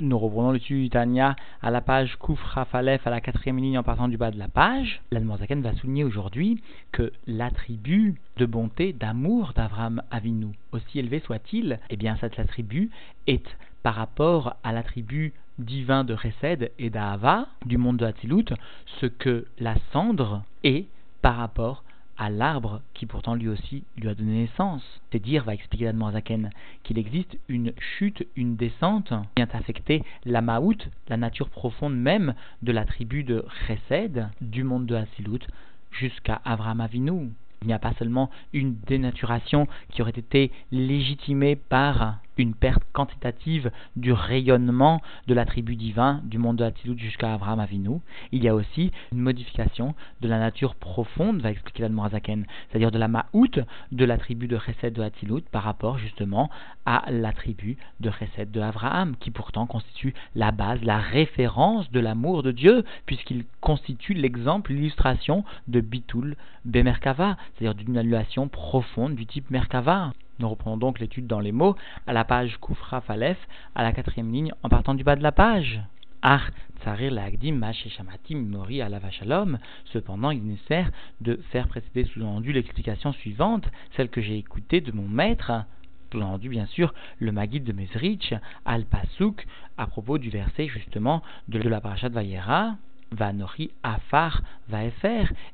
Nous reprenons le du Tania à la page Kouf Rafalef à la quatrième ligne en partant du bas de la page. L'Anmozaken va souligner aujourd'hui que l'attribut de bonté, d'amour d'Avraham Avinu, aussi élevé soit-il, eh bien cet attribut est par rapport à l'attribut divin de Chesed et d'Ahava du monde de Hatzilut, ce que la cendre est par rapport à l'arbre qui pourtant lui aussi lui a donné naissance. C'est dire, va expliquer l'Admorazaken, qu'il existe une chute, une descente qui vient affecter la Maout, la nature profonde même de la tribu de Chesed, du monde de Hasilut, jusqu'à Avraham. Il n'y a pas seulement une dénaturation qui aurait été légitimée par une perte quantitative du rayonnement de l'attribut divin du monde de Hatzilut jusqu'à Abraham Avinu. Il y a aussi une modification de la nature profonde, va expliquer l'Admorazaken, c'est-à-dire de la ma'out de l'attribut de Chesed de Hatzilut par rapport justement à l'attribut de Chesed de Abraham, qui pourtant constitue la base, la référence de l'amour de Dieu, puisqu'il constitue l'exemple, l'illustration de Bitul Bemerkava, c'est-à-dire d'une annulation profonde du type Merkava. Nous reprenons donc l'étude dans les mots à la page Koufra Falef, à la quatrième ligne, en partant du bas de la page. Ar tsarir lagdim shamatim mori à la vachalom. Cependant, il est nécessaire de faire précéder sous-entendu l'explication suivante, celle que j'ai écoutée de mon maître, sous-entendu bien sûr le Magid de Mezrich, al Pasuk, à propos du verset justement de, la parashat Vayera. Va nori afar va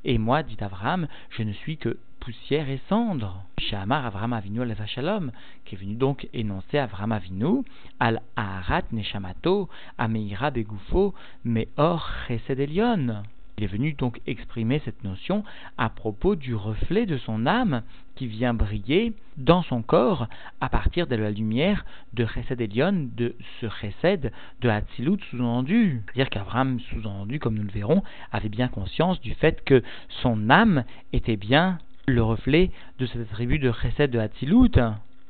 et moi, dit Abraham, je ne suis que poussière et cendre. Shamar Avram Avinu al qui est venu donc énoncer Avram Avinu al Aharat Neshamato Ameira Begufo Meor Chesed Elion. Il est venu donc exprimer cette notion à propos du reflet de son âme qui vient briller dans son corps à partir de la lumière de Chesed Elion, de ce Chesed de Hatzilut sous-entendu. C'est-à-dire qu'Avram, sous-entendu, comme nous le verrons, avait bien conscience du fait que son âme était bien le reflet de cet attribut de chesed de Hatzilut.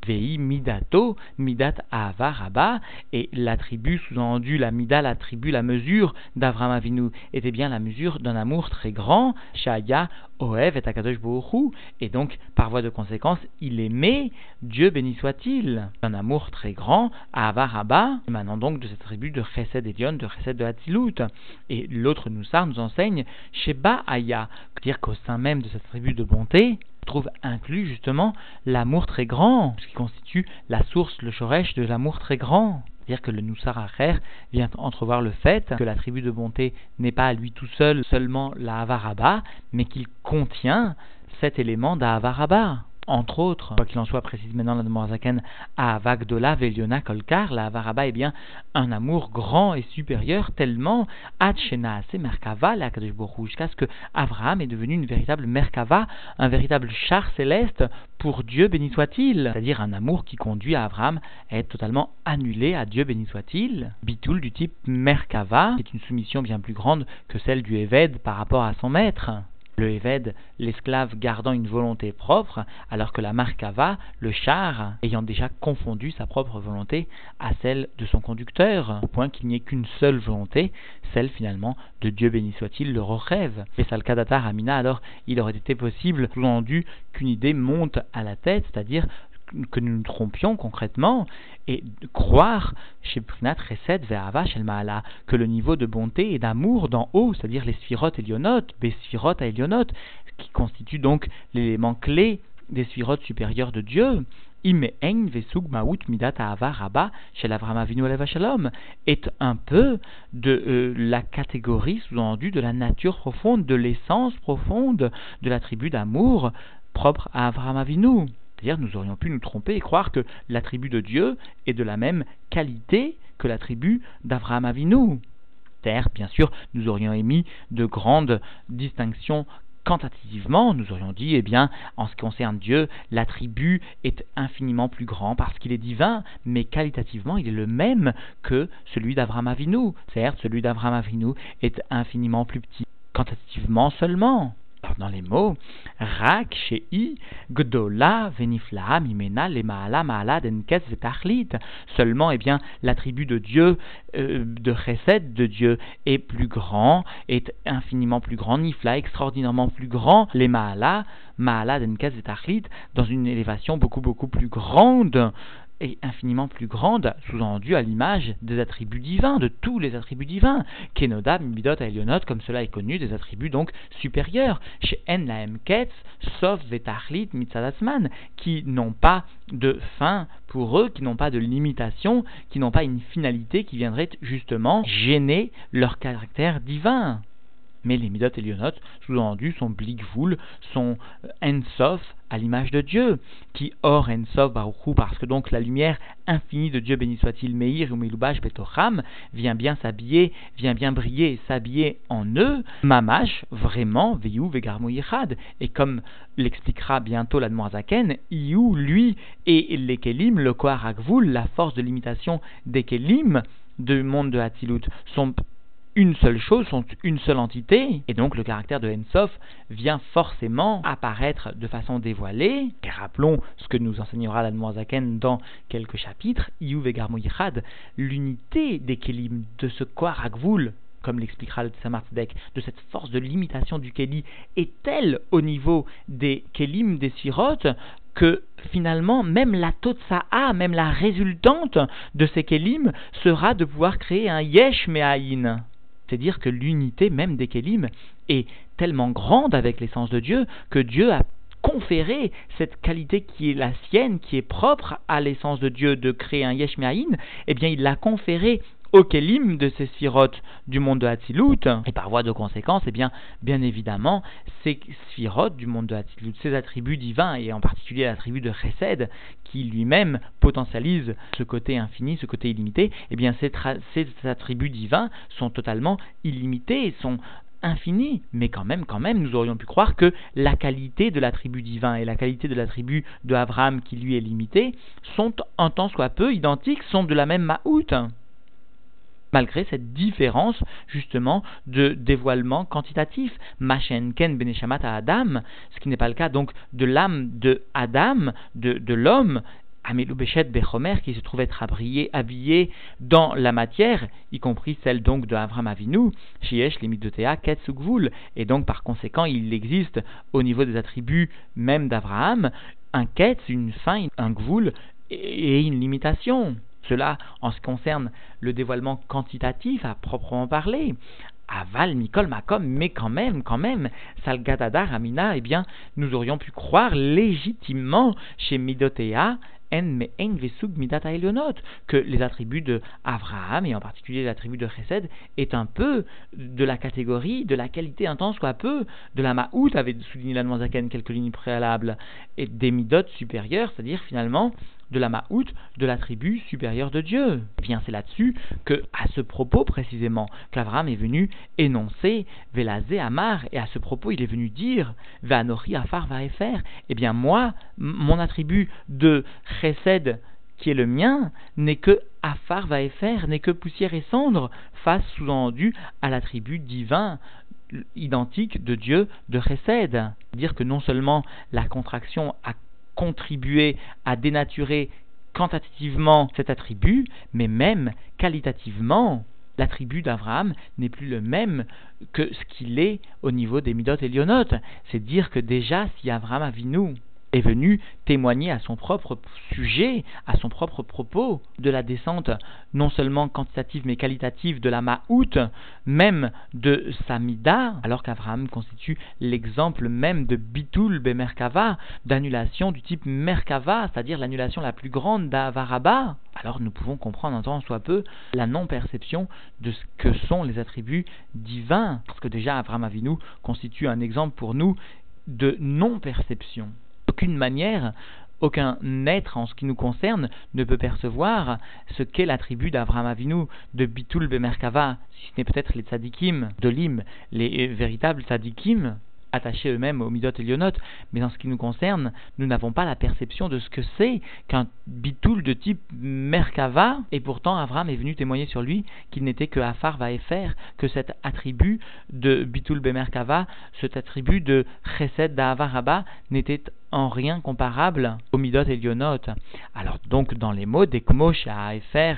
Vei midato, midat ahava rabba, et l'attribut sous-entendu, la mida, l'attribut, la mesure d'Avram Avinu était bien la mesure d'un amour très grand, Shaya, Oev et Akadosh Bohu, et donc, par voie de conséquence, il aimait, Dieu béni soit-il, un amour très grand, Ahava rabba, émanant donc de cet attribut de chesed Elion, de chesed de Hatzilut. Et l'autre Noussar nous enseigne, Sheba Aya, dire qu'au sein même de cet attribut de bonté, trouve inclus justement l'amour très grand, ce qui constitue la source, le shoresh de l'amour très grand. C'est-à-dire que le Noussar Acher vient entrevoir le fait que l'attribut de bonté n'est pas à lui tout seul seulement la Havaraba, mais qu'il contient cet élément d'Avaraba entre autres, quoi qu'il en soit, précise maintenant la Zaken, à Vagdola Veliona Kolkar, la Avaraba est bien un amour grand et supérieur, tellement Hachena c'est Merkava, la jusqu'à ce que Abraham est devenu une véritable Merkava, un véritable char céleste. Pour Dieu béni soit-il, c'est-à-dire un amour qui conduit à Abraham à être totalement annulé à Dieu béni soit-il. Bitoul du type Merkava est une soumission bien plus grande que celle du Eved par rapport à son maître le Eved, l'esclave gardant une volonté propre, alors que la Markava, le char, ayant déjà confondu sa propre volonté à celle de son conducteur, au point qu'il n'y ait qu'une seule volonté, celle finalement de Dieu béni soit-il, le rêve. Et Salkadatar Amina, alors il aurait été possible, sous-entendu, qu'une idée monte à la tête, c'est-à-dire que nous nous trompions concrètement et croire chez Prinat Resed Ve'ava Shel Maala que le niveau de bonté et d'amour d'en haut, c'est-à-dire les sphirotes élionotes, Besphirot à élionotes, qui constituent donc l'élément clé des sphirotes supérieures de Dieu, Shalom, est un peu de euh, la catégorie sous-entendue de la nature profonde, de l'essence profonde de l'attribut d'amour propre à Avram Avinu. C'est-à-dire, nous aurions pu nous tromper et croire que l'attribut de Dieu est de la même qualité que l'attribut d'Abraham Avinu. Terre, bien sûr, nous aurions émis de grandes distinctions quantitativement, nous aurions dit, eh bien, en ce qui concerne Dieu, l'attribut est infiniment plus grand parce qu'il est divin, mais qualitativement, il est le même que celui d'Abraham Avinu. Certes, celui d'Abraham Avinu est infiniment plus petit, quantitativement seulement dans les mots, Rak Shei Gdola Venifla Mimena le Maala Denkes Vetachlit. Seulement, eh bien, l'attribut de Dieu, euh, de Chesed de Dieu, est plus grand, est infiniment plus grand, Nifla, extraordinairement plus grand, les Maala, Denkes Vetachlit, dans une élévation beaucoup beaucoup plus grande est infiniment plus grande, sous-entendu à l'image des attributs divins, de tous les attributs divins. Kenodab, Midot, Elionot, comme cela est connu, des attributs donc supérieurs. Chez En Laem Ketz, sauf Vetachlit, Mitzadasman, qui n'ont pas de fin pour eux, qui n'ont pas de limitation, qui n'ont pas une finalité qui viendrait justement gêner leur caractère divin. Mais les Midot et Lionot, sous-entendu, sont Blikvul, sont Ensof, à l'image de Dieu, qui or Ensof Baruchou, parce que donc la lumière infinie de Dieu, béni soit-il, Meir ou Melubash vient bien s'habiller, vient bien briller, s'habiller en eux, Mamash, vraiment, Veyou Vegarmo. Et comme l'expliquera bientôt la Zaken, Iou, lui, et les Kelim, le Koharakvul, la force de limitation des Kelim, du monde de Hatzilut, sont une seule chose, sont une seule entité, et donc le caractère de Ensof vient forcément apparaître de façon dévoilée. Et rappelons ce que nous enseignera la Zaken dans quelques chapitres, Iyu Vegarmo Yichad, l'unité des Kelim, de ce Koharakvul, comme l'expliquera le Tzemardek, de cette force de limitation du Keli, est telle au niveau des Kelim, des Sirotes, que finalement, même la Totsa'a, même la résultante de ces Kelim, sera de pouvoir créer un Yesh C'est-à-dire que l'unité même des Kélim est tellement grande avec l'essence de Dieu que Dieu a conféré cette qualité qui est la sienne, qui est propre à l'essence de Dieu de créer un Yesh eh bien il l'a conféré au de ces sirotes du monde de Hatzilut, et par voie de conséquence, eh bien, bien évidemment, ces sirotes du monde de Hatzilut, ces attributs divins, et en particulier l'attribut de Chesed, qui lui-même potentialise ce côté infini, ce côté illimité, eh bien, ces, ces attributs divins sont totalement illimités, sont infinis, mais quand même, quand même, nous aurions pu croire que la qualité de l'attribut divin et la qualité de l'attribut de Abraham, qui lui est limité, sont en tant soit peu identiques, sont de la même maout malgré cette différence justement de dévoilement quantitatif. Machen ken beneshamat à Adam, ce qui n'est pas le cas donc de l'âme de Adam, de, de l'homme, Amelou Bechet Bechomer, qui se trouve être habillé, dans la matière, y compris celle donc de Avram Avinu, Shiesh Limidotea Ketsugvul, et donc par conséquent il existe au niveau des attributs même d'Abraham un Ketz, une fin, un Gvul et une limitation. Cela en ce qui concerne le dévoilement quantitatif à proprement parler. Aval, Mikol, Makom, mais quand même, quand même, Salgadadar, Amina, eh bien, nous aurions pu croire légitimement chez Midotea que les attributs de Abraham, et en particulier l'attribut de Chesed, est un peu de la catégorie, de la qualité intense, soit peu, de la Ma'out, avait souligné la quelques lignes préalables, et des Midot supérieurs, c'est-à-dire finalement de la Ma'out, de l'attribut supérieur de Dieu. Eh bien, c'est là-dessus que, à ce propos précisément, qu'Abraham est venu énoncer Velazé Amar, et à ce propos, il est venu dire Vanori Afar Vaefer. Eh bien, moi, mon attribut de Chesed, qui est le mien, n'est que Afar Vaefer, n'est que poussière et cendre, face sous-entendu à l'attribut divin identique de Dieu de Chesed. Dire que non seulement la contraction a contribuer à dénaturer quantitativement cet attribut, mais même qualitativement, l'attribut d'Abraham n'est plus le même que ce qu'il est au niveau des Midot et Lionot. C'est dire que déjà, si Abraham nous est venu témoigner à son propre sujet, à son propre propos, de la descente non seulement quantitative mais qualitative de la Ma'out, même de Samida, alors qu'Abraham constitue l'exemple même de Bitul Bemerkava, d'annulation du type Merkava, c'est-à-dire l'annulation la plus grande d'Avaraba, alors nous pouvons comprendre en tant soit peu la non-perception de ce que sont les attributs divins, parce que déjà Abraham Avinu constitue un exemple pour nous de non-perception aucune manière, aucun être en ce qui nous concerne ne peut percevoir ce qu'est l'attribut d'Abraham Avinu, de Bitul Bemerkava, si ce n'est peut-être les tzadikim d'Olim, les véritables tzadikim, attachés eux-mêmes aux midot et lionot, mais en ce qui nous concerne, nous n'avons pas la perception de ce que c'est qu'un bitoul de type Merkava, et pourtant Avram est venu témoigner sur lui qu'il n'était que Afar Vaefer, que cet attribut de bitoul Bemerkava, cet attribut de Chesed d'Avaraba n'était en rien comparable au Midot et Lionot. Alors donc dans les mots d'Ekmo à Efer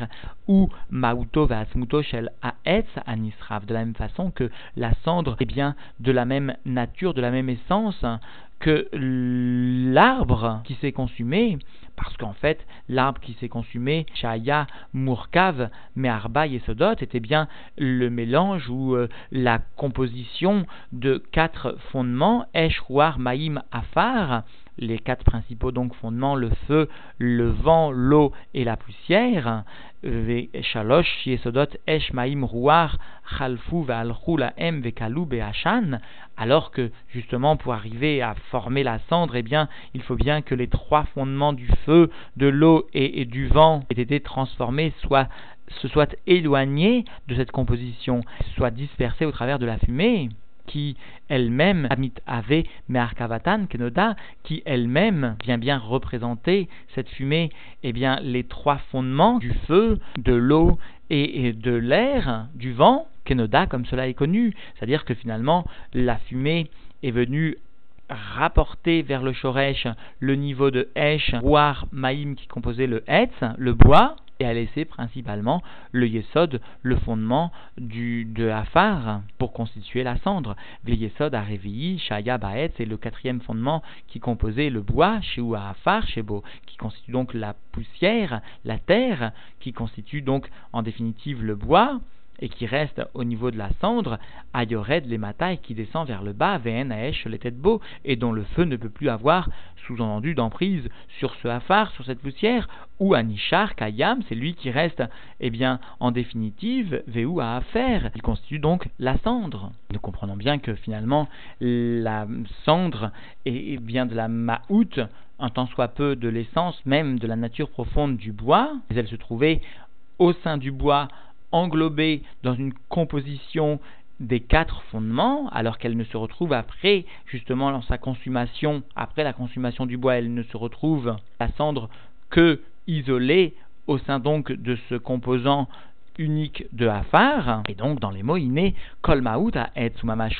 ou Mauto Vasmuto Shel Aetz Anisrav, de la même façon que la cendre est bien de la même nature, de la même essence que l'arbre qui s'est consumé, parce qu'en fait, l'arbre qui s'est consumé, Shaya Murkav Me'arba Yesodot, était bien le mélange ou euh, la composition de quatre fondements, Esh, Ruar, Maïm, Afar, les quatre principaux donc fondements, le feu, le vent, l'eau et la poussière, alors que justement pour arriver à former la cendre, eh bien il faut bien que les trois fondements du feu, de l'eau et, du vent aient été transformés, soit se soient éloignés de cette composition, soient dispersés au travers de la fumée qui elle-même, Amit Ave Kenoda, qui elle-même vient bien représenter cette fumée, eh bien, les trois fondements du feu, de l'eau et, de l'air, du vent, Kenoda, comme cela est connu. C'est-à-dire que finalement, la fumée est venue rapporter vers le Shoresh le niveau de Esh, War, Maïm qui composait le Hetz, le bois, et a laissé principalement le yesod, le fondement du, de Afar, pour constituer la cendre. Le yesod a réveillé Shaya Baetz et le quatrième fondement qui composait le bois, chez Afar, Shebo, qui constitue donc la poussière, la terre, qui constitue donc en définitive le bois, et qui reste au niveau de la cendre, Ayored les matailles qui descend vers le bas, Ven Aesh les têtes beaux, et dont le feu ne peut plus avoir, sous-entendu, d'emprise sur ce hafar, sur cette poussière, ou Anishar Kayam, c'est lui qui reste, eh bien, en définitive, Veu à affaire. Il constitue donc la cendre. Nous comprenons bien que finalement, la cendre est bien de la maout, un tant soit peu de l'essence même de la nature profonde du bois, mais elle se trouvait au sein du bois englobée dans une composition des quatre fondements, alors qu'elle ne se retrouve après, justement, dans sa consommation, après la consommation du bois, elle ne se retrouve la cendre que isolée au sein donc de ce composant unique de Hafar, et donc dans les mots innés, Kol à.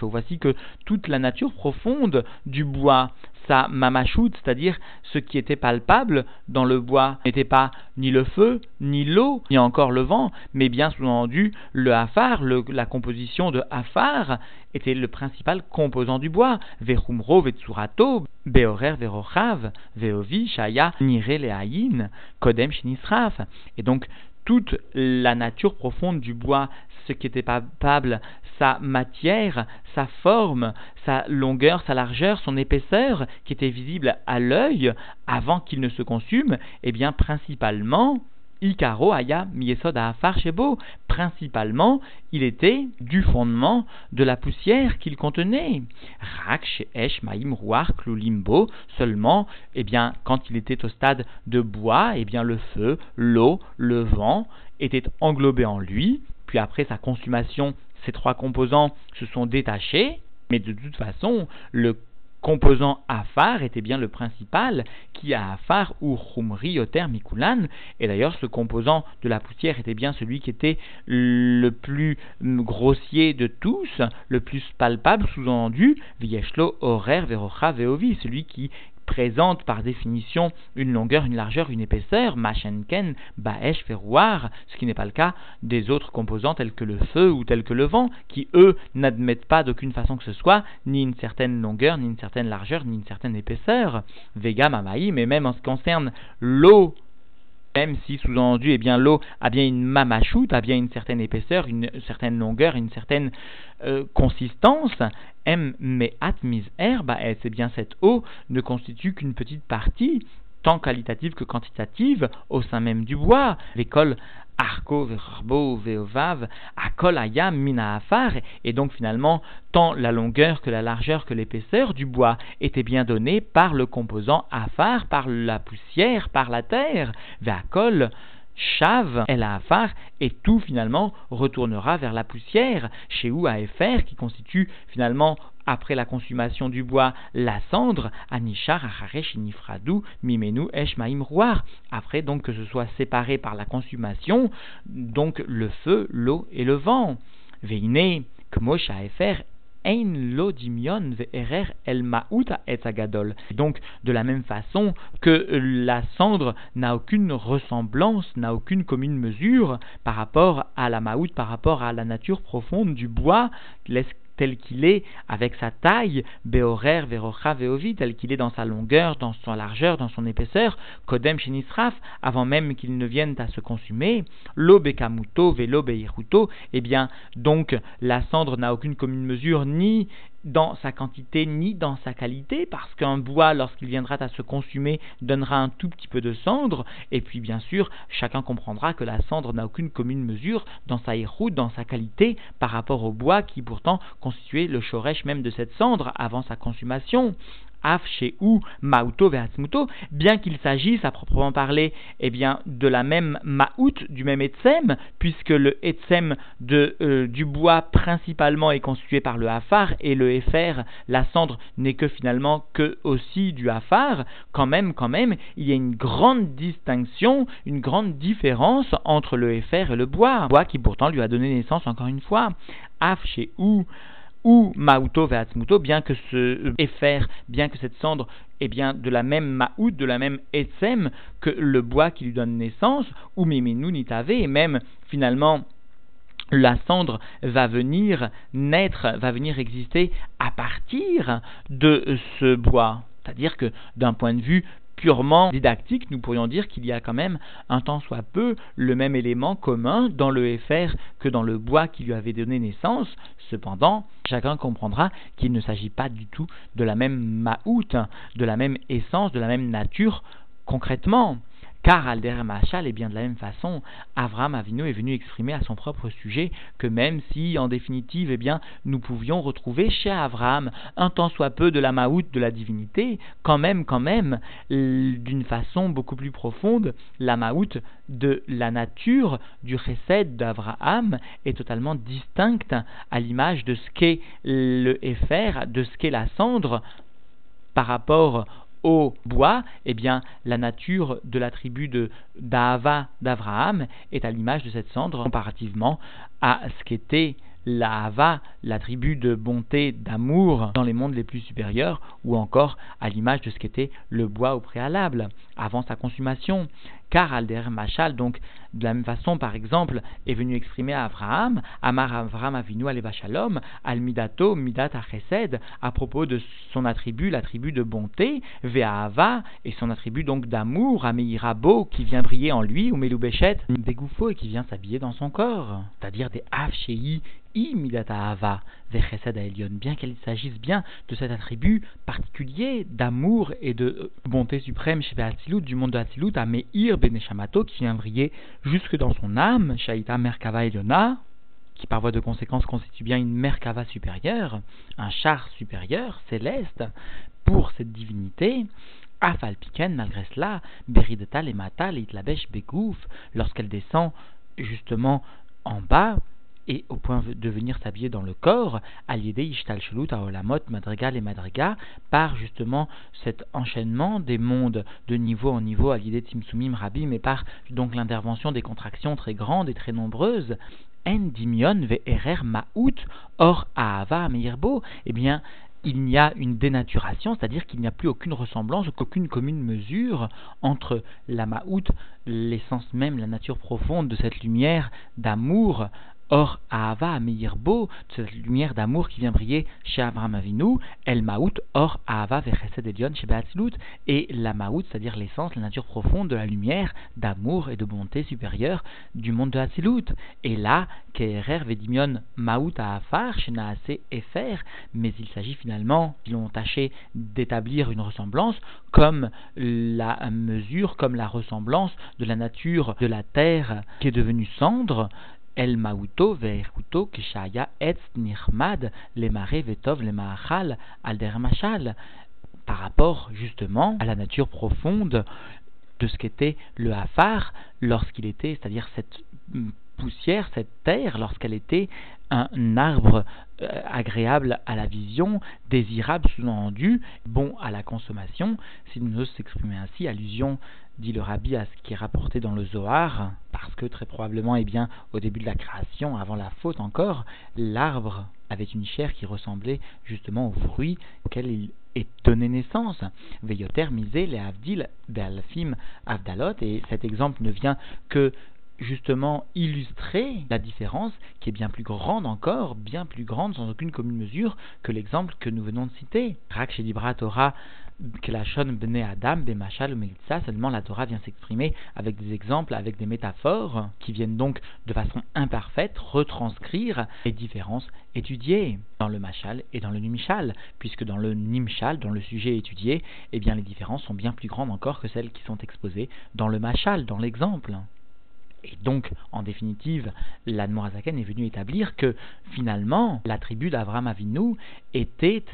Voici que toute la nature profonde du bois sa mamachut, c'est-à-dire ce qui était palpable dans le bois, n'était pas ni le feu, ni l'eau, ni encore le vent, mais bien sous-entendu le hafar, la composition de hafar était le principal composant du bois. Vechumro, vetsurato, beorer, verochav, veovi, shaya, kodem, shinisraf. Et donc, toute la nature profonde du bois, ce qui était palpable, sa matière, sa forme, sa longueur, sa largeur, son épaisseur, qui était visible à l'œil avant qu'il ne se consume, eh bien principalement, Ikaro Aya Miesod Shebo. Principalement, il était du fondement de la poussière qu'il contenait. Rak Esh Maim Ruach Klulimbo. Seulement, eh bien, quand il était au stade de bois, eh bien, le feu, l'eau, le vent étaient englobés en lui. Puis après sa consommation, ces trois composants se sont détachés. Mais de toute façon, le composant Afar était bien le principal, qui a Afar ou Khumri Oter Mikulan, et d'ailleurs ce composant de la poussière était bien celui qui était le plus grossier de tous, le plus palpable, sous-entendu, Vieshlo Horer Verocha Veovi, celui qui présente par définition une longueur, une largeur, une épaisseur, machenken, baesh, ferroir, ce qui n'est pas le cas des autres composants tels que le feu ou tels que le vent, qui eux n'admettent pas d'aucune façon que ce soit ni une certaine longueur, ni une certaine largeur, ni une certaine épaisseur. Vega mamaï, mais même en ce qui concerne l'eau même si sous-entendu, eh bien, l'eau a bien une mamachoute, a bien une certaine épaisseur, une certaine longueur, une certaine euh, consistance, M mais atmis herbe, c'est bien cette eau ne constitue qu'une petite partie, tant qualitative que quantitative, au sein même du bois. L'école Arco, Verbo, Veovav, Akol, Ayam, Mina, Afar, et donc finalement, tant la longueur que la largeur que l'épaisseur du bois étaient bien données par le composant Afar, par la poussière, par la terre, Veakol, Chav, El Afar, et tout finalement retournera vers la poussière, chez ou qui constitue finalement après la consommation du bois, la cendre, Anishar, Mimenu, Esh, Maim, Après donc que ce soit séparé par la consommation, donc le feu, l'eau et le vent. Veine, Kmosh, Afer. Donc, de la même façon que la cendre n'a aucune ressemblance, n'a aucune commune mesure par rapport à la ma'out, par rapport à la nature profonde du bois, tel qu'il est, avec sa taille, Beorer, Verocha, Veovi, tel qu'il est dans sa longueur, dans sa largeur, dans son épaisseur, Kodem Shenisraf, avant même qu'il ne vienne à se consumer, Lo Bekamuto, Velo Beiruto, eh bien, donc, la cendre n'a aucune commune mesure, ni dans sa quantité ni dans sa qualité, parce qu'un bois, lorsqu'il viendra à se consumer, donnera un tout petit peu de cendre, et puis bien sûr, chacun comprendra que la cendre n'a aucune commune mesure dans sa héroute, dans sa qualité, par rapport au bois qui pourtant constituait le choresh même de cette cendre avant sa consommation af chez ou mauto ve'atzmuto, bien qu'il s'agisse à proprement parler eh de la même maout, du même etsem, puisque le etsem de, euh, du bois principalement est constitué par le hafar et le efer, la cendre, n'est que finalement que aussi du hafar, quand même, quand même, il y a une grande distinction, une grande différence entre le efer et le bois, bois qui pourtant lui a donné naissance encore une fois. Af chez ou ou Mauto Veatzmuto, bien que ce Efer, bien que cette cendre est bien de la même Maout, de la même Etsem que le bois qui lui donne naissance, ou Mimenu Nitave, et même finalement la cendre va venir naître, va venir exister à partir de ce bois. C'est-à-dire que d'un point de vue purement didactique, nous pourrions dire qu'il y a quand même un tant soit peu le même élément commun dans le FR que dans le bois qui lui avait donné naissance. Cependant, chacun comprendra qu'il ne s'agit pas du tout de la même maout, de la même essence, de la même nature concrètement. Car Alder Machal, et bien de la même façon, Avram Avinu est venu exprimer à son propre sujet que même si, en définitive, eh bien, nous pouvions retrouver chez Avram un tant soit peu de la maout de la divinité, quand même, quand même, d'une façon beaucoup plus profonde, la maout de la nature du chesed d'Avraham est totalement distincte à l'image de ce qu'est le Efer, de ce qu'est la cendre par rapport au bois, eh bien, la nature de la tribu de d'Ava d'Abraham est à l'image de cette cendre comparativement à ce qu'était la Hava, la tribu de bonté, d'amour dans les mondes les plus supérieurs, ou encore à l'image de ce qu'était le bois au préalable, avant sa consommation. Car Alder Machal, donc, de la même façon, par exemple, est venu exprimer à Abraham, Amar Avraham Avinu Aleva Shalom, Al Midato, Midat Achesed, à propos de son attribut, l'attribut de bonté, Ve'ahava, et son attribut donc d'amour, Ameirabo, qui vient briller en lui, ou Meloubechet, des gouffos et qui vient s'habiller dans son corps, c'est-à-dire des Avshei Ava, bien qu'il s'agisse bien de cet attribut particulier d'amour et de bonté suprême chez Beatzilut, du monde de Hatzilut, à Qui vient briller jusque dans son âme, Shaita Merkava Eliona, qui par voie de conséquence constitue bien une Merkava supérieure, un char supérieur, céleste, pour cette divinité, Afalpiken, malgré cela, Berideta et Matal, Itlabesh Begouf, lorsqu'elle descend justement en bas, et au point de venir s'habiller dans le corps, à l'idée Ishtal à Olamot, Madrigal et Madriga, par justement cet enchaînement des mondes de niveau en niveau, à l'idée Timsumim Rabbi, mais par donc l'intervention des contractions très grandes et très nombreuses, En Dimion Ve'erer Ma'out, Or Ahava Meirbo, eh bien, il y a une dénaturation, c'est-à-dire qu'il n'y a plus aucune ressemblance, aucune commune mesure entre la Ma'out, l'essence même, la nature profonde de cette lumière d'amour Or, Ahava Meirbo, cette lumière d'amour qui vient briller chez Abraham Avinu, El Maout, Or Ahava Vechesed Elion chez Beatzilut, et la Maout, c'est-à-dire l'essence, la nature profonde de la lumière, d'amour et de bonté supérieure du monde de Hatzilut. Et là, Kerer Vedimion Maout Ahafar, chez Naase Efer, mais il s'agit finalement, ils ont tâché d'établir une ressemblance comme la mesure, comme la ressemblance de la nature de la terre qui est devenue cendre, El Mauto Ve'erkuto Kishaya Etz Nirmad Lemare Vetov Lemachal Alder Machal par rapport justement à la nature profonde de ce qu'était le Hafar lorsqu'il était, c'est-à-dire cette poussière, cette terre, lorsqu'elle était un arbre euh, agréable à la vision, désirable sous-entendu, bon à la consommation, si nous osons s'exprimer ainsi, allusion, dit le rabbi, à ce qui est rapporté dans le Zohar, parce que très probablement, eh bien, au début de la création, avant la faute encore, l'arbre avait une chair qui ressemblait justement au fruit auquel il donné naissance. Veyoter misé les avdil be'alfim avdalot, et cet exemple ne vient que justement illustrer la différence qui est bien plus grande encore, bien plus grande sans aucune commune mesure que l'exemple que nous venons de citer. Rak Torah que la Bne Adam, Bemachal Melitza, seulement la Torah vient s'exprimer avec des exemples, avec des métaphores qui viennent donc de façon imparfaite retranscrire les différences étudiées dans le Machal et dans le Nimshal, puisque dans le Nimshal, dans le sujet étudié, eh bien les différences sont bien plus grandes encore que celles qui sont exposées dans le Machal, dans l'exemple. Et donc, en définitive, l'Admorazaken est venu établir que finalement, la tribu d'Avram Avinu était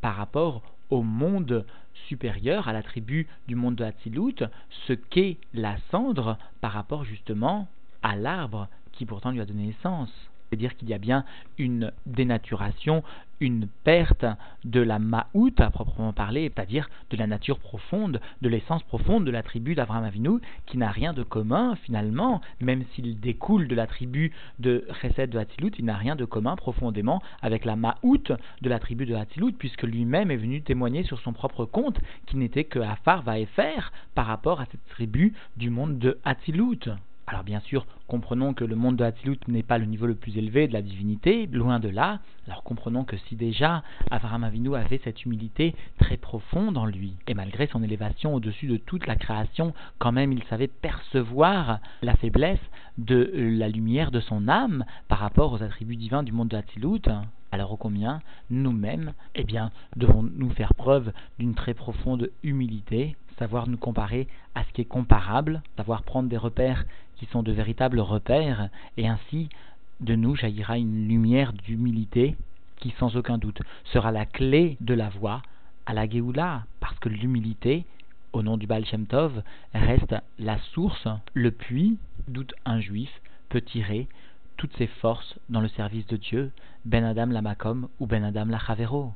par rapport au monde supérieur, à la tribu du monde de Hatzilut, ce qu'est la cendre par rapport justement à l'arbre qui pourtant lui a donné naissance. C'est-à-dire qu'il y a bien une dénaturation, une perte de la ma'out à proprement parler, c'est-à-dire de la nature profonde, de l'essence profonde de la tribu d'Abraham Avinu, qui n'a rien de commun finalement, même s'il découle de la tribu de Chesed de Hatzilut, il n'a rien de commun profondément avec la ma'out de la tribu de Hatzilut, puisque lui-même est venu témoigner sur son propre compte qu'il n'était que Afar faire par rapport à cette tribu du monde de Hatzilut. Alors bien sûr, comprenons que le monde de Hatzilut n'est pas le niveau le plus élevé de la divinité, loin de là. Alors comprenons que si déjà Avraham Avinu avait cette humilité très profonde en lui, et malgré son élévation au-dessus de toute la création, quand même il savait percevoir la faiblesse de la lumière de son âme par rapport aux attributs divins du monde de Hatzilut, alors au combien nous-mêmes, eh bien, devons nous faire preuve d'une très profonde humilité, savoir nous comparer à ce qui est comparable, savoir prendre des repères qui sont de véritables repères, et ainsi de nous jaillira une lumière d'humilité qui sans aucun doute sera la clé de la voie à la Géoula, parce que l'humilité, au nom du Baal Shem Tov, reste la source, le puits d'où un juif peut tirer toutes ses forces dans le service de Dieu, Ben Adam la Makom ou Ben Adam la Chavero.